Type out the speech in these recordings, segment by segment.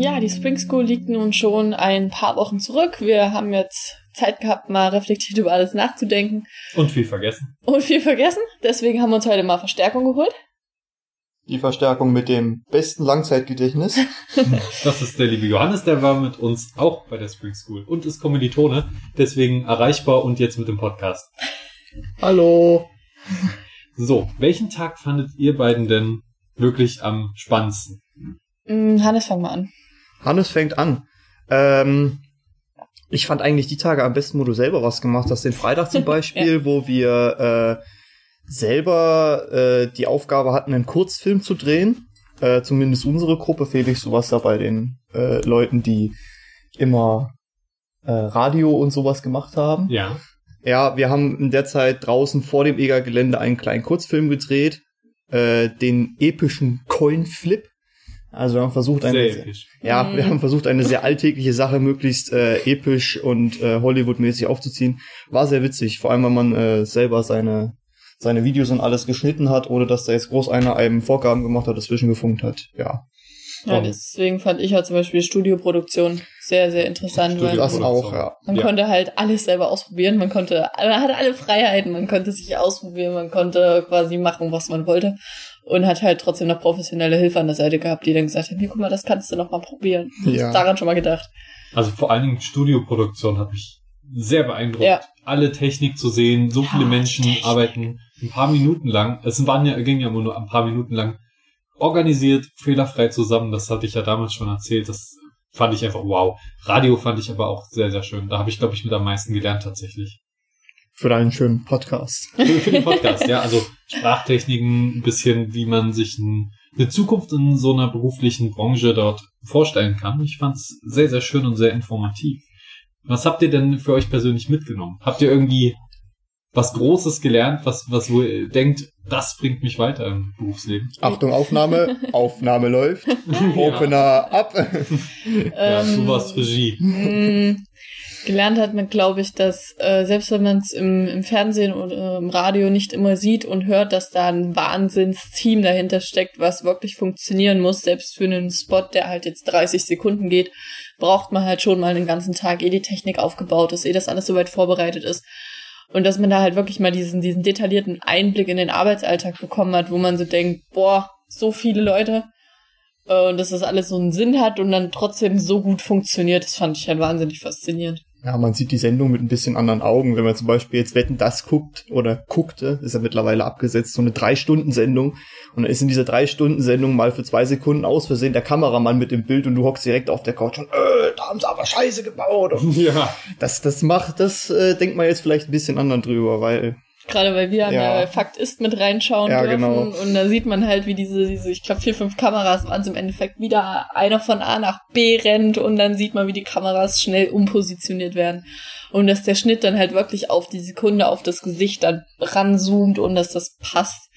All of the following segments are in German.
ja, die Spring School liegt nun schon ein paar Wochen zurück. Wir haben jetzt Zeit gehabt, mal reflektiert über alles nachzudenken. Und viel vergessen. Und viel vergessen. Deswegen haben wir uns heute mal Verstärkung geholt. Die Verstärkung mit dem besten Langzeitgedächtnis. das ist der liebe Johannes, der war mit uns auch bei der Spring School und ist Kommilitone, deswegen erreichbar und jetzt mit dem Podcast. Hallo. So, welchen Tag fandet ihr beiden denn wirklich am spannendsten? Mm, Hannes, fang mal an. Hannes fängt an. Ähm, ich fand eigentlich die Tage am besten, wo du selber was gemacht hast. Den Freitag zum Beispiel, ja. wo wir äh, selber äh, die Aufgabe hatten, einen Kurzfilm zu drehen. Äh, zumindest unsere Gruppe, Felix, sowas da bei den äh, Leuten, die immer äh, Radio und sowas gemacht haben. Ja. Ja, wir haben in der Zeit draußen vor dem EGA-Gelände einen kleinen Kurzfilm gedreht, äh, den epischen Coin Flip. Also wir haben versucht eine sehr ja, mhm. wir haben versucht eine sehr alltägliche Sache möglichst äh, episch und äh, Hollywood-mäßig aufzuziehen. War sehr witzig, vor allem wenn man äh, selber seine seine Videos und alles geschnitten hat, ohne dass da jetzt groß einer einem Vorgaben gemacht hat, dazwischen gefunkt hat. Ja. Ja, deswegen fand ich ja zum Beispiel Studioproduktion sehr, sehr interessant. Weil das auch, ja. Man ja. konnte halt alles selber ausprobieren, man konnte, man hatte alle Freiheiten, man konnte sich ausprobieren, man konnte quasi machen, was man wollte. Und hat halt trotzdem noch professionelle Hilfe an der Seite gehabt, die dann gesagt haben, hier, guck mal, das kannst du noch mal probieren. Ja. daran schon mal gedacht. Also vor allen Dingen Studioproduktion hat mich sehr beeindruckt. Ja. Alle Technik zu sehen, so viele Menschen Technik. arbeiten ein paar Minuten lang, es waren ja, ging ja immer nur ein paar Minuten lang, organisiert, fehlerfrei zusammen. Das hatte ich ja damals schon erzählt. Das fand ich einfach wow. Radio fand ich aber auch sehr, sehr schön. Da habe ich, glaube ich, mit am meisten gelernt tatsächlich. Für deinen schönen Podcast. Für, für den Podcast, ja. Also Sprachtechniken, ein bisschen, wie man sich ein, eine Zukunft in so einer beruflichen Branche dort vorstellen kann. Ich fand es sehr, sehr schön und sehr informativ. Was habt ihr denn für euch persönlich mitgenommen? Habt ihr irgendwie was Großes gelernt, was, was wo ihr denkt, das bringt mich weiter im Berufsleben. Achtung, Aufnahme, Aufnahme läuft, Opener ab. ja, du warst Regie. Gelernt hat man, glaube ich, dass äh, selbst wenn man es im, im Fernsehen oder im Radio nicht immer sieht und hört, dass da ein Wahnsinnsteam dahinter steckt, was wirklich funktionieren muss, selbst für einen Spot, der halt jetzt 30 Sekunden geht, braucht man halt schon mal den ganzen Tag, eh die Technik aufgebaut ist, eh das alles soweit vorbereitet ist. Und dass man da halt wirklich mal diesen, diesen detaillierten Einblick in den Arbeitsalltag bekommen hat, wo man so denkt, boah, so viele Leute. Äh, und dass das alles so einen Sinn hat und dann trotzdem so gut funktioniert, das fand ich halt wahnsinnig faszinierend. Ja, man sieht die Sendung mit ein bisschen anderen Augen. Wenn man zum Beispiel jetzt Wetten das guckt oder guckte, ist ja mittlerweile abgesetzt, so eine Drei-Stunden-Sendung. Und dann ist in dieser Drei-Stunden-Sendung mal für zwei Sekunden aus Versehen der Kameramann mit dem Bild und du hockst direkt auf der Couch und, äh, da haben sie aber Scheiße gebaut. Und ja. Das, das macht, das äh, denkt man jetzt vielleicht ein bisschen anderen drüber, weil Gerade weil wir ja. an Fakt ist mit reinschauen ja, dürfen. Genau. Und da sieht man halt, wie diese, diese ich glaube, vier, fünf Kameras waren es im Endeffekt wieder einer von A nach B rennt und dann sieht man, wie die Kameras schnell umpositioniert werden. Und dass der Schnitt dann halt wirklich auf die Sekunde auf das Gesicht dann ranzoomt und dass das passt.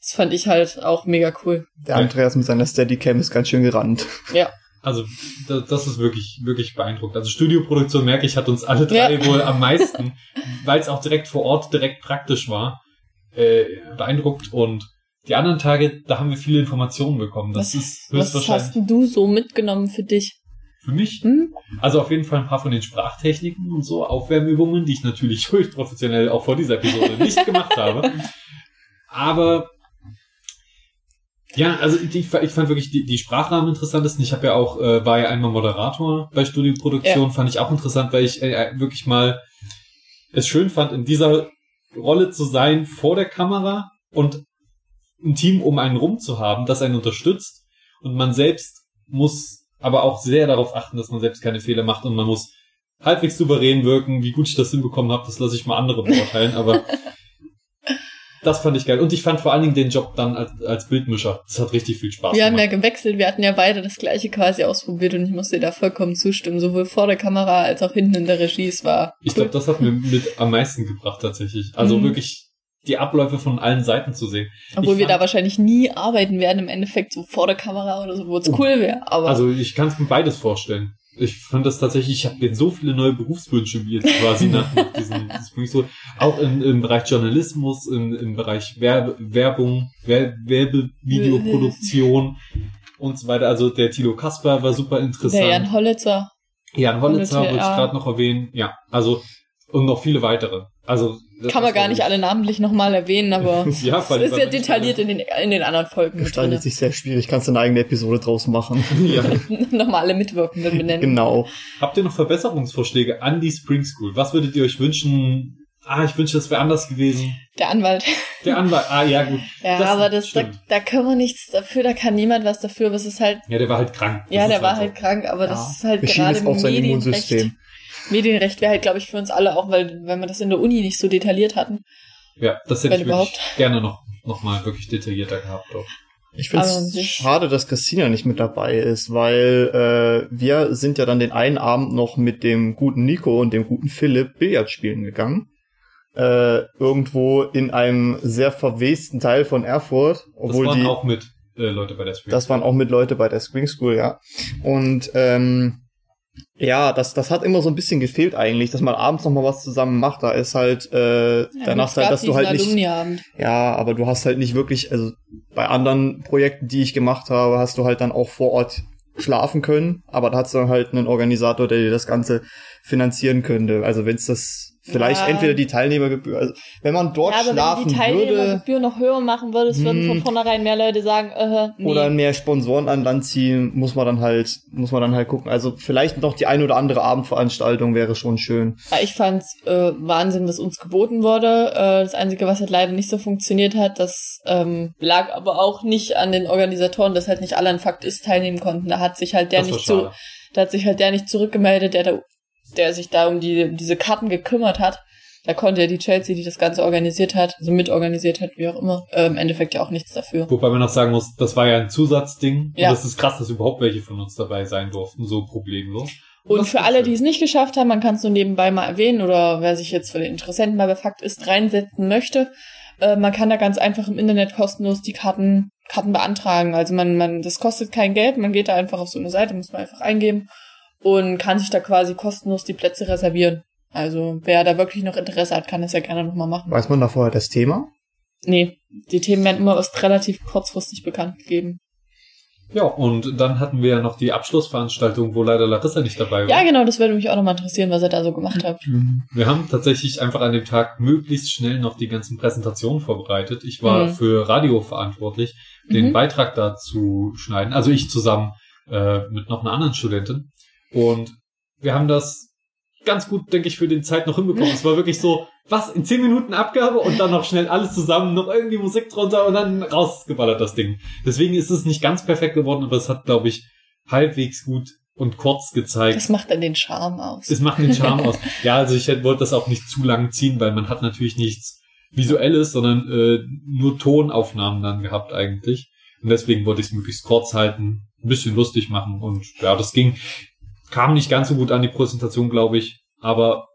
Das fand ich halt auch mega cool. Der Andreas mit seiner Steadicam ist ganz schön gerannt. Ja. Also das ist wirklich, wirklich beeindruckend. Also Studioproduktion, merke ich, hat uns alle drei ja. wohl am meisten, weil es auch direkt vor Ort direkt praktisch war, äh, beeindruckt. Und die anderen Tage, da haben wir viele Informationen bekommen. Das was, ist höchstwahrscheinlich. Was hast du so mitgenommen für dich? Für mich? Hm? Also auf jeden Fall ein paar von den Sprachtechniken und so, Aufwärmübungen, die ich natürlich höchst professionell auch vor dieser Episode nicht gemacht habe. Aber ja, also ich, ich fand wirklich die, die Sprachrahmen interessantesten. Ich habe ja auch, äh, war ja einmal Moderator bei Studioproduktion, ja. fand ich auch interessant, weil ich äh, wirklich mal es schön fand, in dieser Rolle zu sein vor der Kamera und ein Team um einen rum zu haben, das einen unterstützt. Und man selbst muss aber auch sehr darauf achten, dass man selbst keine Fehler macht und man muss halbwegs souverän wirken. Wie gut ich das hinbekommen habe, das lasse ich mal andere beurteilen. Aber Das fand ich geil. Und ich fand vor allen Dingen den Job dann als, als Bildmischer. Das hat richtig viel Spaß wir gemacht. Wir haben ja gewechselt. Wir hatten ja beide das gleiche quasi ausprobiert und ich musste da vollkommen zustimmen. Sowohl vor der Kamera als auch hinten in der Regie. Es war. Ich glaube, das hat mir mit am meisten gebracht tatsächlich. Also mhm. wirklich die Abläufe von allen Seiten zu sehen. Obwohl ich wir da wahrscheinlich nie arbeiten werden im Endeffekt so vor der Kamera oder so, wo es oh. cool wäre. Aber also ich kann es mir beides vorstellen ich fand das tatsächlich, ich habe jetzt so viele neue Berufswünsche wie jetzt quasi nach, nach diesem, diesem so, auch im, im Bereich Journalismus, im, im Bereich Werbe, Werbung, Werbevideoproduktion und so weiter. Also der Tilo Kasper war super interessant. Der Jan Hollitzer. Jan Hollitzer wollte ich gerade noch erwähnen. Ja, also und noch viele weitere. Also kann man gar nicht alle namentlich nochmal erwähnen, aber ja, es ist ja detailliert in den, in den anderen Folgen. Gestaltet sich sehr schwierig. Kannst du eine eigene Episode draus machen. ja. nochmal alle Mitwirkenden benennen. Genau. Habt ihr noch Verbesserungsvorschläge an die Spring School? Was würdet ihr euch wünschen? Ah, ich wünsche, das wäre anders gewesen. Der Anwalt. Der Anwalt, ah ja, gut. Ja, das aber das, da, da können wir nichts dafür, da kann niemand was dafür, aber es ist halt. Ja, der war halt krank. Das ja, der war halt, so. halt krank, aber ja. das ist halt gerade auf sein Immunsystem. Medienrecht wäre halt, glaube ich, für uns alle auch, weil, weil wir das in der Uni nicht so detailliert hatten. Ja, das hätte ich wirklich gerne noch, noch mal wirklich detaillierter gehabt. Auch. Ich finde es schade, dass Christina nicht mit dabei ist, weil äh, wir sind ja dann den einen Abend noch mit dem guten Nico und dem guten Philipp Billard spielen gegangen. Äh, irgendwo in einem sehr verwesten Teil von Erfurt. Obwohl das waren die, auch mit äh, Leute bei der Spring School. Das waren auch mit Leute bei der Spring School, ja. Und ähm, ja, das, das hat immer so ein bisschen gefehlt eigentlich, dass man abends noch mal was zusammen macht. Da ist halt äh, ja, der Nachteil, dass du halt nicht. Ja, aber du hast halt nicht wirklich, also bei anderen Projekten, die ich gemacht habe, hast du halt dann auch vor Ort schlafen können, aber da hast du halt einen Organisator, der dir das Ganze finanzieren könnte. Also wenn es das Vielleicht ja. entweder die Teilnehmergebühr, also wenn man dort ja, aber schlafen wenn die Teilnehmergebühr würde, noch höher machen würdest, würden von hm. vornherein mehr Leute sagen, äh, nee. oder mehr Sponsoren an Land ziehen, muss man dann halt, muss man dann halt gucken. Also vielleicht noch die ein oder andere Abendveranstaltung wäre schon schön. Ich fand's äh, Wahnsinn, was uns geboten wurde. Äh, das einzige, was halt leider nicht so funktioniert hat, das ähm, lag aber auch nicht an den Organisatoren, dass halt nicht alle an Fakt ist teilnehmen konnten. Da hat sich halt der nicht so, da hat sich halt der nicht zurückgemeldet, der da der sich da um die, um diese Karten gekümmert hat. Da konnte ja die Chelsea, die das Ganze organisiert hat, also mitorganisiert hat, wie auch immer, äh, im Endeffekt ja auch nichts dafür. Wobei man noch sagen muss, das war ja ein Zusatzding. Ja. Und das ist krass, dass überhaupt welche von uns dabei sein durften, so problemlos. Und, und für alle, schön. die es nicht geschafft haben, man kann es nur nebenbei mal erwähnen oder wer sich jetzt für den Interessenten mal befakt ist, reinsetzen möchte, äh, man kann da ganz einfach im Internet kostenlos die Karten, Karten beantragen. Also man, man, das kostet kein Geld, man geht da einfach auf so eine Seite, muss man einfach eingeben und kann sich da quasi kostenlos die Plätze reservieren. Also wer da wirklich noch Interesse hat, kann das ja gerne nochmal machen. Weiß man da vorher das Thema? Nee, die Themen werden immer erst relativ kurzfristig bekannt gegeben. Ja, und dann hatten wir ja noch die Abschlussveranstaltung, wo leider Larissa nicht dabei war. Ja, genau, das würde mich auch nochmal interessieren, was ihr da so gemacht habt. Mhm. Wir haben tatsächlich einfach an dem Tag möglichst schnell noch die ganzen Präsentationen vorbereitet. Ich war mhm. für Radio verantwortlich, den mhm. Beitrag da zu schneiden. Also ich zusammen äh, mit noch einer anderen Studentin. Und wir haben das ganz gut, denke ich, für den Zeit noch hinbekommen. Es war wirklich so, was, in zehn Minuten Abgabe und dann noch schnell alles zusammen, noch irgendwie Musik drunter und dann rausgeballert das Ding. Deswegen ist es nicht ganz perfekt geworden, aber es hat, glaube ich, halbwegs gut und kurz gezeigt. Das macht dann den Charme aus. Das macht den Charme aus. Ja, also ich wollte das auch nicht zu lang ziehen, weil man hat natürlich nichts Visuelles, sondern äh, nur Tonaufnahmen dann gehabt eigentlich. Und deswegen wollte ich es möglichst kurz halten, ein bisschen lustig machen und ja, das ging. Kam nicht ganz so gut an die Präsentation, glaube ich, aber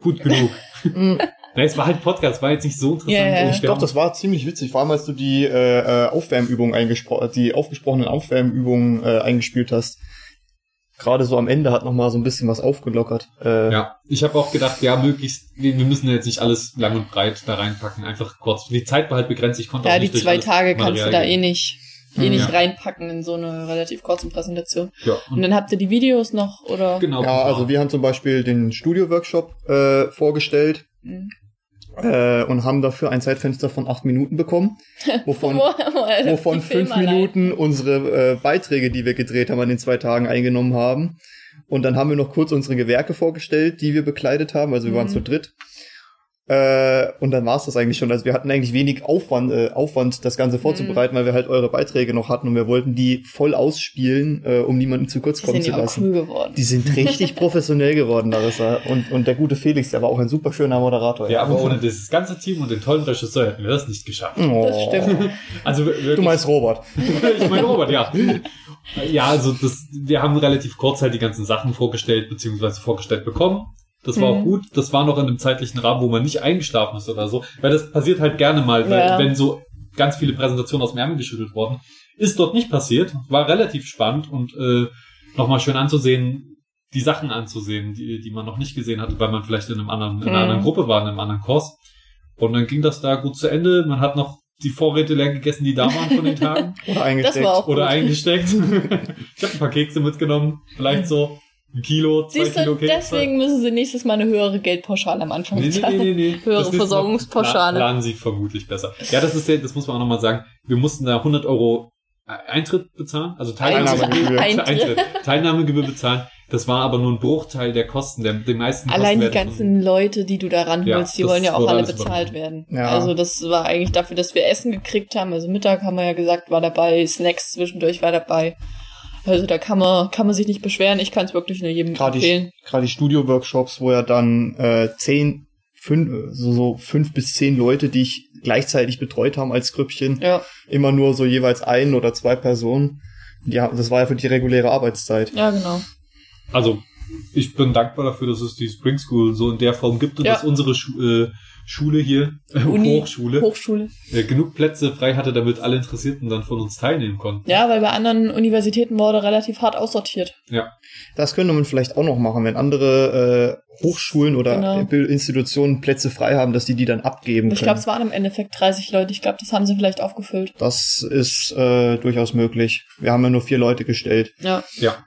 gut genug. Nein, es war halt Podcast, war jetzt nicht so interessant. Yeah. Ich glaube, das war ziemlich witzig, vor allem als du die äh, äh Aufwärmübungen eingesprochen, die aufgesprochenen Aufwärmübungen äh, eingespielt hast. Gerade so am Ende hat noch mal so ein bisschen was aufgelockert. Äh, ja, ich habe auch gedacht, ja, möglichst, wir müssen jetzt nicht alles lang und breit da reinpacken, einfach kurz. Die Zeit war halt begrenzt, ich konnte ja, auch nicht die zwei Tage kannst du da eh nicht eh nicht ja. reinpacken in so eine relativ kurze Präsentation. Ja. Und, dann habt ihr die Videos noch oder? Genau. Ja, also wir haben zum Beispiel den Studio-Workshop äh, vorgestellt. Mhm. Äh, und haben dafür ein Zeitfenster von acht Minuten bekommen, wovon, wovon fünf. Minuten unsere äh, Beiträge, die wir gedreht haben, an den zwei Tagen eingenommen haben. Und dann haben wir noch kurz unsere Gewerke vorgestellt, die wir bekleidet haben. Also wir mhm. waren zu dritt. Äh, und dann war es das eigentlich schon. Also wir hatten eigentlich wenig Aufwand, äh, Aufwand das Ganze vorzubereiten, mhm. weil wir halt eure Beiträge noch hatten und wir wollten die voll ausspielen, äh, um niemanden zu kurz die kommen zu lassen. Cool geworden. Die sind richtig professionell geworden, Larissa. Und, und der gute Felix, der war auch ein super schöner Moderator. Ja, aber ohne dieses ganze Team und den tollen Regisseur hätten wir das nicht geschafft. Oh. Das stimmt. also wirklich, Du meinst Robert. ich meine Robert, ja. Ja, also das, wir haben relativ kurz halt die ganzen Sachen vorgestellt, beziehungsweise vorgestellt bekommen. Das war mhm. auch gut. Das war noch in einem zeitlichen Rahmen, wo man nicht eingeschlafen ist oder so. Weil das passiert halt gerne mal, weil, ja. wenn so ganz viele Präsentationen aus dem Ärmel geschüttelt worden. Ist dort nicht passiert. War relativ spannend und äh, nochmal schön anzusehen, die Sachen anzusehen, die, die man noch nicht gesehen hatte, weil man vielleicht in einem anderen, in einer mhm. anderen Gruppe war, in einem anderen Kurs. Und dann ging das da gut zu Ende. Man hat noch die Vorräte leer gegessen, die da waren von den Tagen. Oder eingesteckt. Das war auch Oder eingesteckt. ich habe ein paar Kekse mitgenommen. Vielleicht so ein Kilo, zwei Siehst Kilo Kekse. Deswegen müssen sie nächstes Mal eine höhere Geldpauschale am Anfang nee, zahlen. Nee, nee, nee. Höhere Versorgungspauschale. Planen sie vermutlich besser. Ja, das ist ja, das muss man auch nochmal sagen. Wir mussten da 100 Euro Eintritt bezahlen, also Teilnahmegebühr, Eintritt. Eintritt. Teilnahmegebühr bezahlen. Das war aber nur ein Bruchteil der Kosten, der, die meisten Allein die ganzen Leute, die du da ranholst, ja, die wollen ja auch alle bezahlt werden. Ja. Also das war eigentlich dafür, dass wir Essen gekriegt haben. Also Mittag haben wir ja gesagt, war dabei, Snacks zwischendurch war dabei. Also da kann man, kann man sich nicht beschweren. Ich kann es wirklich nur jedem grad empfehlen. Gerade die Studio-Workshops, wo ja dann äh, zehn, fünf, so, so fünf bis zehn Leute, die ich gleichzeitig betreut haben als Grüppchen, ja. immer nur so jeweils ein oder zwei Personen. Ja, das war ja für die reguläre Arbeitszeit. Ja, genau. Also, ich bin dankbar dafür, dass es die Spring School so in der Form gibt und ja. dass unsere Schu äh, Schule hier, äh, Uni, Hochschule, Hochschule. Äh, genug Plätze frei hatte, damit alle Interessierten dann von uns teilnehmen konnten. Ja, weil bei anderen Universitäten wurde relativ hart aussortiert. Ja. Das könnte man vielleicht auch noch machen, wenn andere äh, Hochschulen oder genau. Institutionen Plätze frei haben, dass die die dann abgeben ich können. Ich glaube, es waren im Endeffekt 30 Leute. Ich glaube, das haben sie vielleicht aufgefüllt. Das ist äh, durchaus möglich. Wir haben ja nur vier Leute gestellt. Ja. Ja.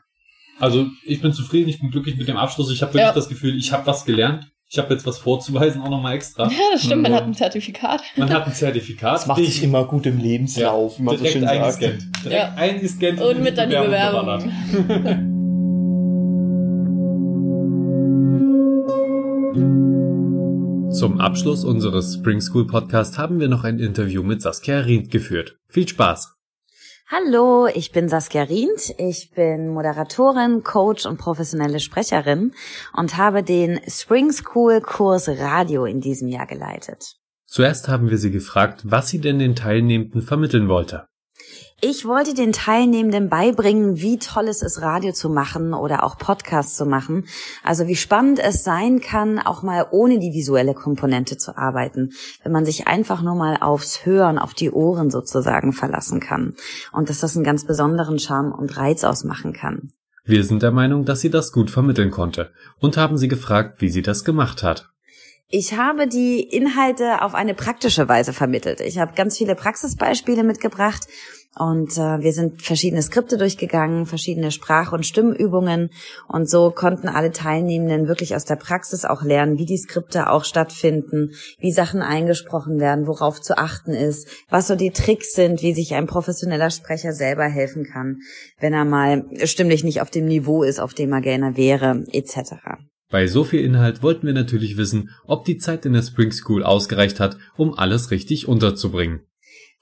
Also ich bin zufrieden, ich bin glücklich mit dem Abschluss. Ich habe wirklich ja. das Gefühl, ich habe was gelernt. Ich habe jetzt was vorzuweisen, auch nochmal extra. Ja, das stimmt, man hat ein Zertifikat. Man hat ein Zertifikat. Das macht sich immer gut im Lebenslauf, ja, wie man so schön sagt. Direkt ja. eingescannt. Und, und mit dann die Bewerbung. Zum Abschluss unseres Spring School Podcast haben wir noch ein Interview mit Saskia Rient geführt. Viel Spaß! Hallo, ich bin Saskia Rient. Ich bin Moderatorin, Coach und professionelle Sprecherin und habe den Spring School Kurs Radio in diesem Jahr geleitet. Zuerst haben wir sie gefragt, was sie denn den Teilnehmenden vermitteln wollte. Ich wollte den Teilnehmenden beibringen, wie toll es ist, Radio zu machen oder auch Podcasts zu machen. Also wie spannend es sein kann, auch mal ohne die visuelle Komponente zu arbeiten, wenn man sich einfach nur mal aufs Hören, auf die Ohren sozusagen verlassen kann. Und dass das einen ganz besonderen Charme und Reiz ausmachen kann. Wir sind der Meinung, dass sie das gut vermitteln konnte und haben sie gefragt, wie sie das gemacht hat. Ich habe die Inhalte auf eine praktische Weise vermittelt. Ich habe ganz viele Praxisbeispiele mitgebracht und äh, wir sind verschiedene Skripte durchgegangen, verschiedene Sprach- und Stimmübungen. Und so konnten alle Teilnehmenden wirklich aus der Praxis auch lernen, wie die Skripte auch stattfinden, wie Sachen eingesprochen werden, worauf zu achten ist, was so die Tricks sind, wie sich ein professioneller Sprecher selber helfen kann, wenn er mal stimmlich nicht auf dem Niveau ist, auf dem er gerne wäre, etc. Bei so viel Inhalt wollten wir natürlich wissen, ob die Zeit in der Spring School ausgereicht hat, um alles richtig unterzubringen.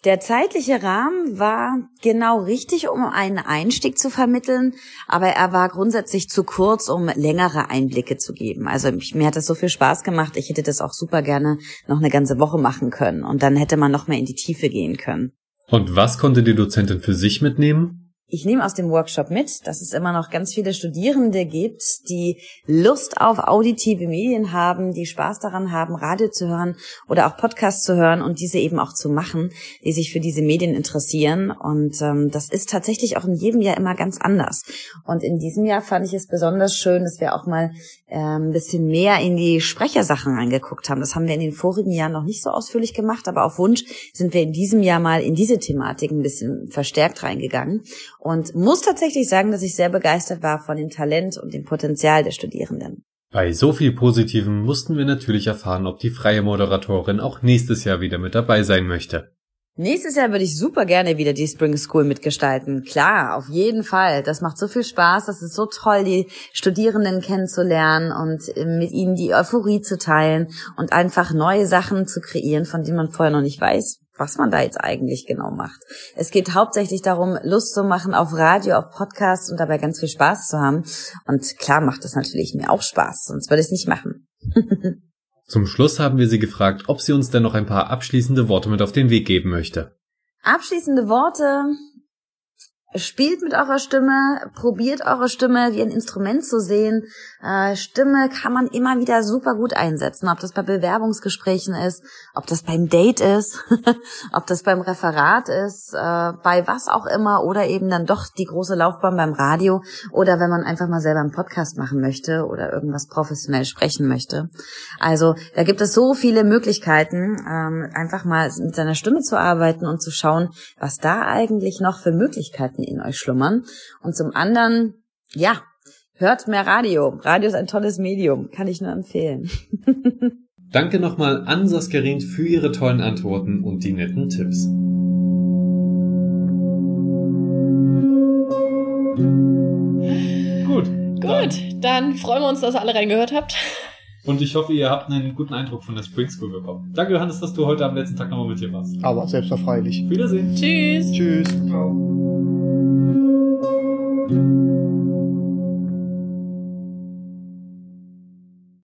Der zeitliche Rahmen war genau richtig, um einen Einstieg zu vermitteln, aber er war grundsätzlich zu kurz, um längere Einblicke zu geben. Also mir hat das so viel Spaß gemacht, ich hätte das auch super gerne noch eine ganze Woche machen können und dann hätte man noch mehr in die Tiefe gehen können. Und was konnte die Dozentin für sich mitnehmen? Ich nehme aus dem Workshop mit, dass es immer noch ganz viele Studierende gibt, die Lust auf auditive Medien haben, die Spaß daran haben, Radio zu hören oder auch Podcasts zu hören und diese eben auch zu machen, die sich für diese Medien interessieren. Und ähm, das ist tatsächlich auch in jedem Jahr immer ganz anders. Und in diesem Jahr fand ich es besonders schön, dass wir auch mal äh, ein bisschen mehr in die Sprechersachen reingeguckt haben. Das haben wir in den vorigen Jahren noch nicht so ausführlich gemacht, aber auf Wunsch sind wir in diesem Jahr mal in diese Thematik ein bisschen verstärkt reingegangen und muss tatsächlich sagen, dass ich sehr begeistert war von dem Talent und dem Potenzial der Studierenden. Bei so viel Positivem mussten wir natürlich erfahren, ob die freie Moderatorin auch nächstes Jahr wieder mit dabei sein möchte. Nächstes Jahr würde ich super gerne wieder die Spring School mitgestalten. Klar, auf jeden Fall. Das macht so viel Spaß. Das ist so toll, die Studierenden kennenzulernen und mit ihnen die Euphorie zu teilen und einfach neue Sachen zu kreieren, von denen man vorher noch nicht weiß, was man da jetzt eigentlich genau macht. Es geht hauptsächlich darum, Lust zu machen auf Radio, auf Podcasts und dabei ganz viel Spaß zu haben. Und klar macht das natürlich mir auch Spaß, sonst würde ich es nicht machen. Zum Schluss haben wir sie gefragt, ob sie uns denn noch ein paar abschließende Worte mit auf den Weg geben möchte. Abschließende Worte. Spielt mit eurer Stimme, probiert eure Stimme wie ein Instrument zu sehen. Äh, Stimme kann man immer wieder super gut einsetzen, ob das bei Bewerbungsgesprächen ist, ob das beim Date ist, ob das beim Referat ist, äh, bei was auch immer oder eben dann doch die große Laufbahn beim Radio oder wenn man einfach mal selber einen Podcast machen möchte oder irgendwas professionell sprechen möchte. Also da gibt es so viele Möglichkeiten, ähm, einfach mal mit seiner Stimme zu arbeiten und zu schauen, was da eigentlich noch für Möglichkeiten in euch schlummern. Und zum anderen, ja, hört mehr Radio. Radio ist ein tolles Medium, kann ich nur empfehlen. Danke nochmal an Saskia Rient für ihre tollen Antworten und die netten Tipps. Gut. Gut, dann freuen wir uns, dass ihr alle reingehört habt. Und ich hoffe, ihr habt einen guten Eindruck von der Spring School bekommen. Danke, Johannes, dass du heute am letzten Tag nochmal mit hier warst. Aber selbstverfreilich. Wiedersehen. Tschüss. Tschüss. Ciao. thank you